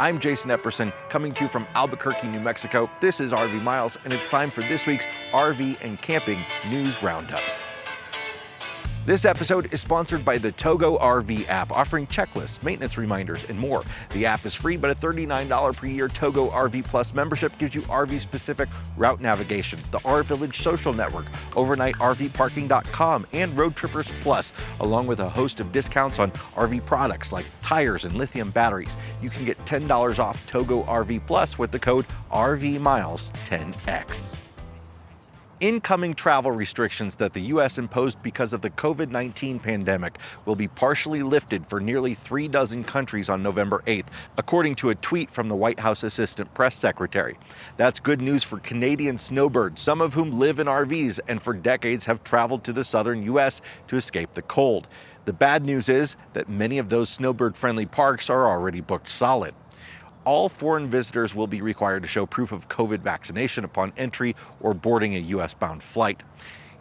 I'm Jason Epperson, coming to you from Albuquerque, New Mexico. This is RV Miles, and it's time for this week's RV and Camping News Roundup. This episode is sponsored by the Togo RV app, offering checklists, maintenance reminders, and more. The app is free, but a $39 per year Togo RV Plus membership gives you RV specific route navigation, the RV Village social network, overnightrvparking.com, and Roadtrippers Plus, along with a host of discounts on RV products like tires and lithium batteries. You can get $10 off Togo RV Plus with the code RVMiles10X incoming travel restrictions that the U.S. imposed because of the COVID 19 pandemic will be partially lifted for nearly three dozen countries on November 8th, according to a tweet from the White House Assistant Press Secretary. That's good news for Canadian snowbirds, some of whom live in RVs and for decades have traveled to the southern U.S. to escape the cold. The bad news is that many of those snowbird friendly parks are already booked solid all foreign visitors will be required to show proof of COVID vaccination upon entry or boarding a U.S. bound flight.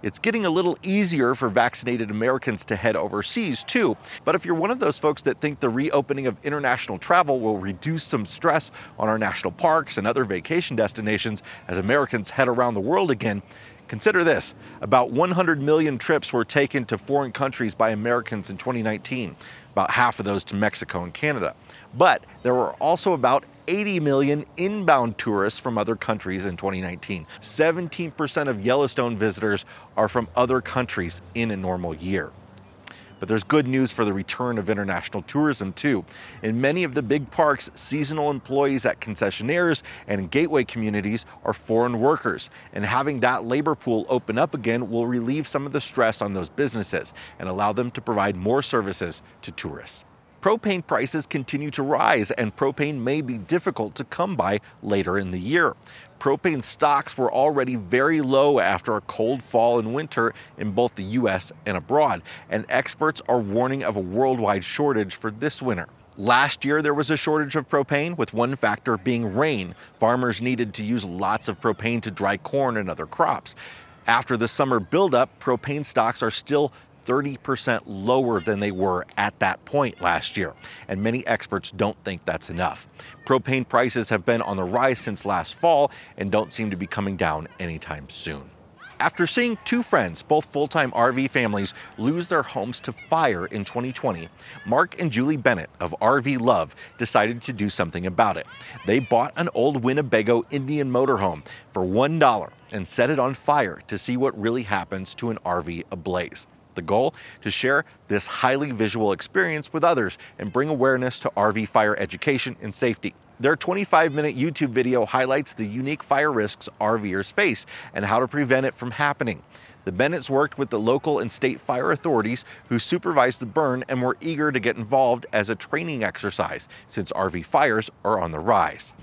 It's getting a little easier for vaccinated Americans to head overseas too. But if you're one of those folks that think the reopening of international travel will reduce some stress on our national parks and other vacation destinations as Americans head around the world again, consider this about 100 million trips were taken to foreign countries by Americans in 2019, about half of those to Mexico and Canada. But there were also about 80 million inbound tourists from other countries in 2019. 17% of Yellowstone visitors are from other countries in a normal year. But there's good news for the return of international tourism, too. In many of the big parks, seasonal employees at concessionaires and gateway communities are foreign workers. And having that labor pool open up again will relieve some of the stress on those businesses and allow them to provide more services to tourists. Propane prices continue to rise, and propane may be difficult to come by later in the year. Propane stocks were already very low after a cold fall and winter in both the US and abroad, and experts are warning of a worldwide shortage for this winter. Last year, there was a shortage of propane, with one factor being rain. Farmers needed to use lots of propane to dry corn and other crops. After the summer buildup, propane stocks are still 30% lower than they were at that point last year, and many experts don't think that's enough. Propane prices have been on the rise since last fall and don't seem to be coming down anytime soon. After seeing two friends, both full time RV families, lose their homes to fire in 2020, Mark and Julie Bennett of RV Love decided to do something about it. They bought an old Winnebago Indian motorhome for $1 and set it on fire to see what really happens to an RV ablaze. The goal? To share this highly visual experience with others and bring awareness to RV fire education and safety. Their 25 minute YouTube video highlights the unique fire risks RVers face and how to prevent it from happening. The Bennetts worked with the local and state fire authorities who supervised the burn and were eager to get involved as a training exercise since RV fires are on the rise.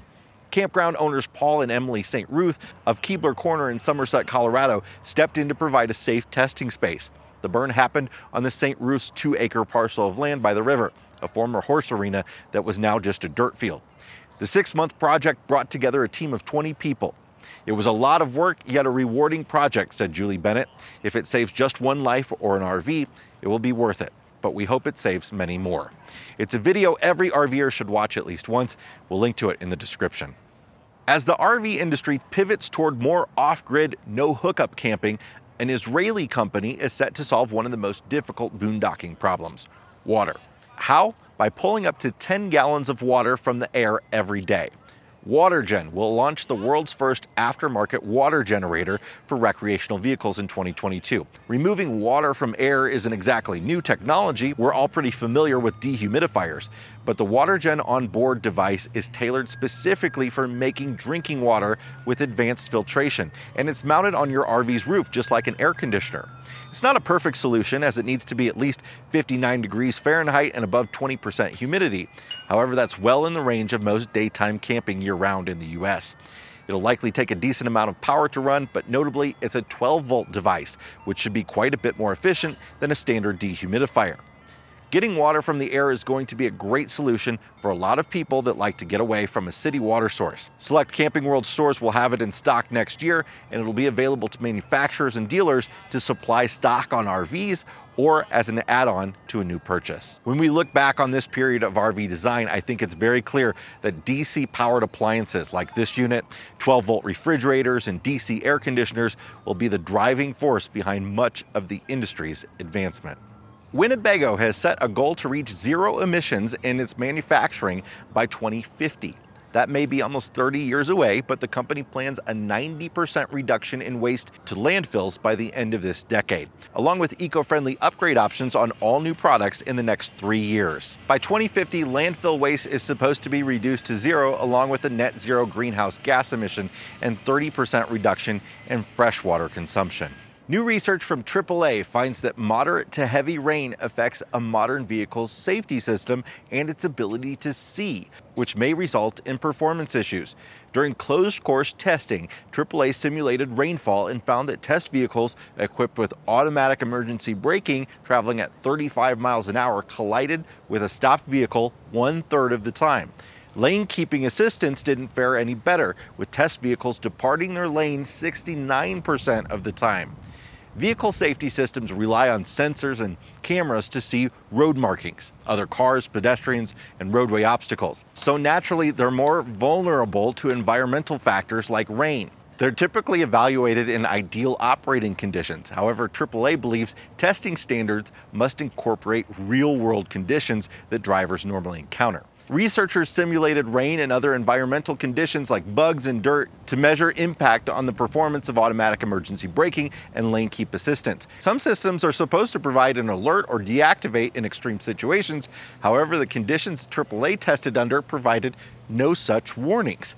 Campground owners Paul and Emily St. Ruth of Kebler Corner in Somerset, Colorado, stepped in to provide a safe testing space. The burn happened on the St. Ruth's two acre parcel of land by the river, a former horse arena that was now just a dirt field. The six month project brought together a team of 20 people. It was a lot of work, yet a rewarding project, said Julie Bennett. If it saves just one life or an RV, it will be worth it. But we hope it saves many more. It's a video every RVer should watch at least once. We'll link to it in the description. As the RV industry pivots toward more off grid, no hookup camping, an Israeli company is set to solve one of the most difficult boondocking problems water. How? By pulling up to 10 gallons of water from the air every day. WaterGen will launch the world's first aftermarket water generator for recreational vehicles in 2022. Removing water from air isn't exactly new technology. We're all pretty familiar with dehumidifiers, but the WaterGen onboard device is tailored specifically for making drinking water with advanced filtration, and it's mounted on your RV's roof just like an air conditioner. It's not a perfect solution as it needs to be at least 59 degrees Fahrenheit and above 20% humidity. However, that's well in the range of most daytime camping year round in the US. It'll likely take a decent amount of power to run, but notably, it's a 12 volt device, which should be quite a bit more efficient than a standard dehumidifier. Getting water from the air is going to be a great solution for a lot of people that like to get away from a city water source. Select Camping World stores will have it in stock next year, and it'll be available to manufacturers and dealers to supply stock on RVs or as an add on to a new purchase. When we look back on this period of RV design, I think it's very clear that DC powered appliances like this unit, 12 volt refrigerators, and DC air conditioners will be the driving force behind much of the industry's advancement. Winnebago has set a goal to reach zero emissions in its manufacturing by 2050. That may be almost 30 years away, but the company plans a 90% reduction in waste to landfills by the end of this decade, along with eco friendly upgrade options on all new products in the next three years. By 2050, landfill waste is supposed to be reduced to zero, along with a net zero greenhouse gas emission and 30% reduction in freshwater consumption. New research from AAA finds that moderate to heavy rain affects a modern vehicle's safety system and its ability to see, which may result in performance issues. During closed course testing, AAA simulated rainfall and found that test vehicles equipped with automatic emergency braking traveling at 35 miles an hour collided with a stopped vehicle one third of the time. Lane keeping assistance didn't fare any better, with test vehicles departing their lane 69% of the time. Vehicle safety systems rely on sensors and cameras to see road markings, other cars, pedestrians, and roadway obstacles. So naturally, they're more vulnerable to environmental factors like rain. They're typically evaluated in ideal operating conditions. However, AAA believes testing standards must incorporate real world conditions that drivers normally encounter. Researchers simulated rain and other environmental conditions like bugs and dirt to measure impact on the performance of automatic emergency braking and lane keep assistance. Some systems are supposed to provide an alert or deactivate in extreme situations. However, the conditions AAA tested under provided no such warnings.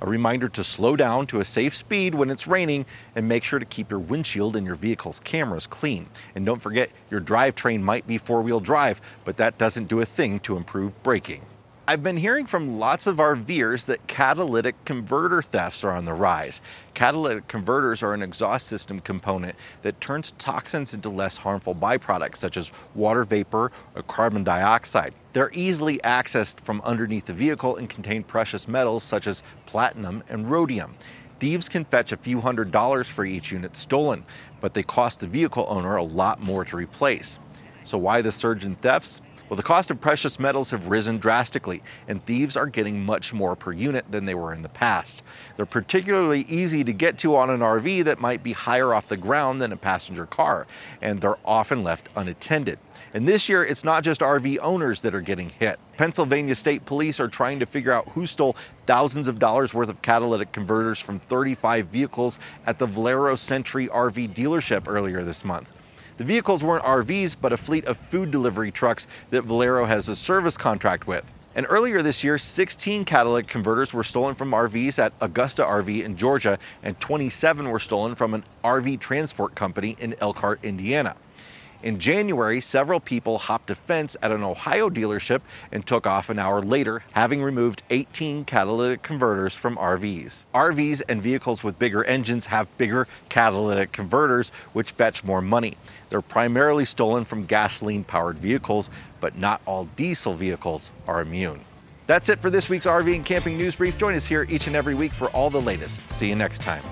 A reminder to slow down to a safe speed when it's raining and make sure to keep your windshield and your vehicle's cameras clean. And don't forget, your drivetrain might be four wheel drive, but that doesn't do a thing to improve braking. I've been hearing from lots of our RVers that catalytic converter thefts are on the rise. Catalytic converters are an exhaust system component that turns toxins into less harmful byproducts, such as water vapor or carbon dioxide. They're easily accessed from underneath the vehicle and contain precious metals such as platinum and rhodium. Thieves can fetch a few hundred dollars for each unit stolen, but they cost the vehicle owner a lot more to replace. So, why the surge in thefts? Well, the cost of precious metals have risen drastically, and thieves are getting much more per unit than they were in the past. They're particularly easy to get to on an RV that might be higher off the ground than a passenger car, and they're often left unattended. And this year, it's not just RV owners that are getting hit. Pennsylvania State Police are trying to figure out who stole thousands of dollars worth of catalytic converters from 35 vehicles at the Valero Century RV dealership earlier this month. The vehicles weren't RVs, but a fleet of food delivery trucks that Valero has a service contract with. And earlier this year, 16 catalytic converters were stolen from RVs at Augusta RV in Georgia, and 27 were stolen from an RV transport company in Elkhart, Indiana. In January, several people hopped a fence at an Ohio dealership and took off an hour later, having removed 18 catalytic converters from RVs. RVs and vehicles with bigger engines have bigger catalytic converters, which fetch more money. They're primarily stolen from gasoline powered vehicles, but not all diesel vehicles are immune. That's it for this week's RV and Camping News Brief. Join us here each and every week for all the latest. See you next time.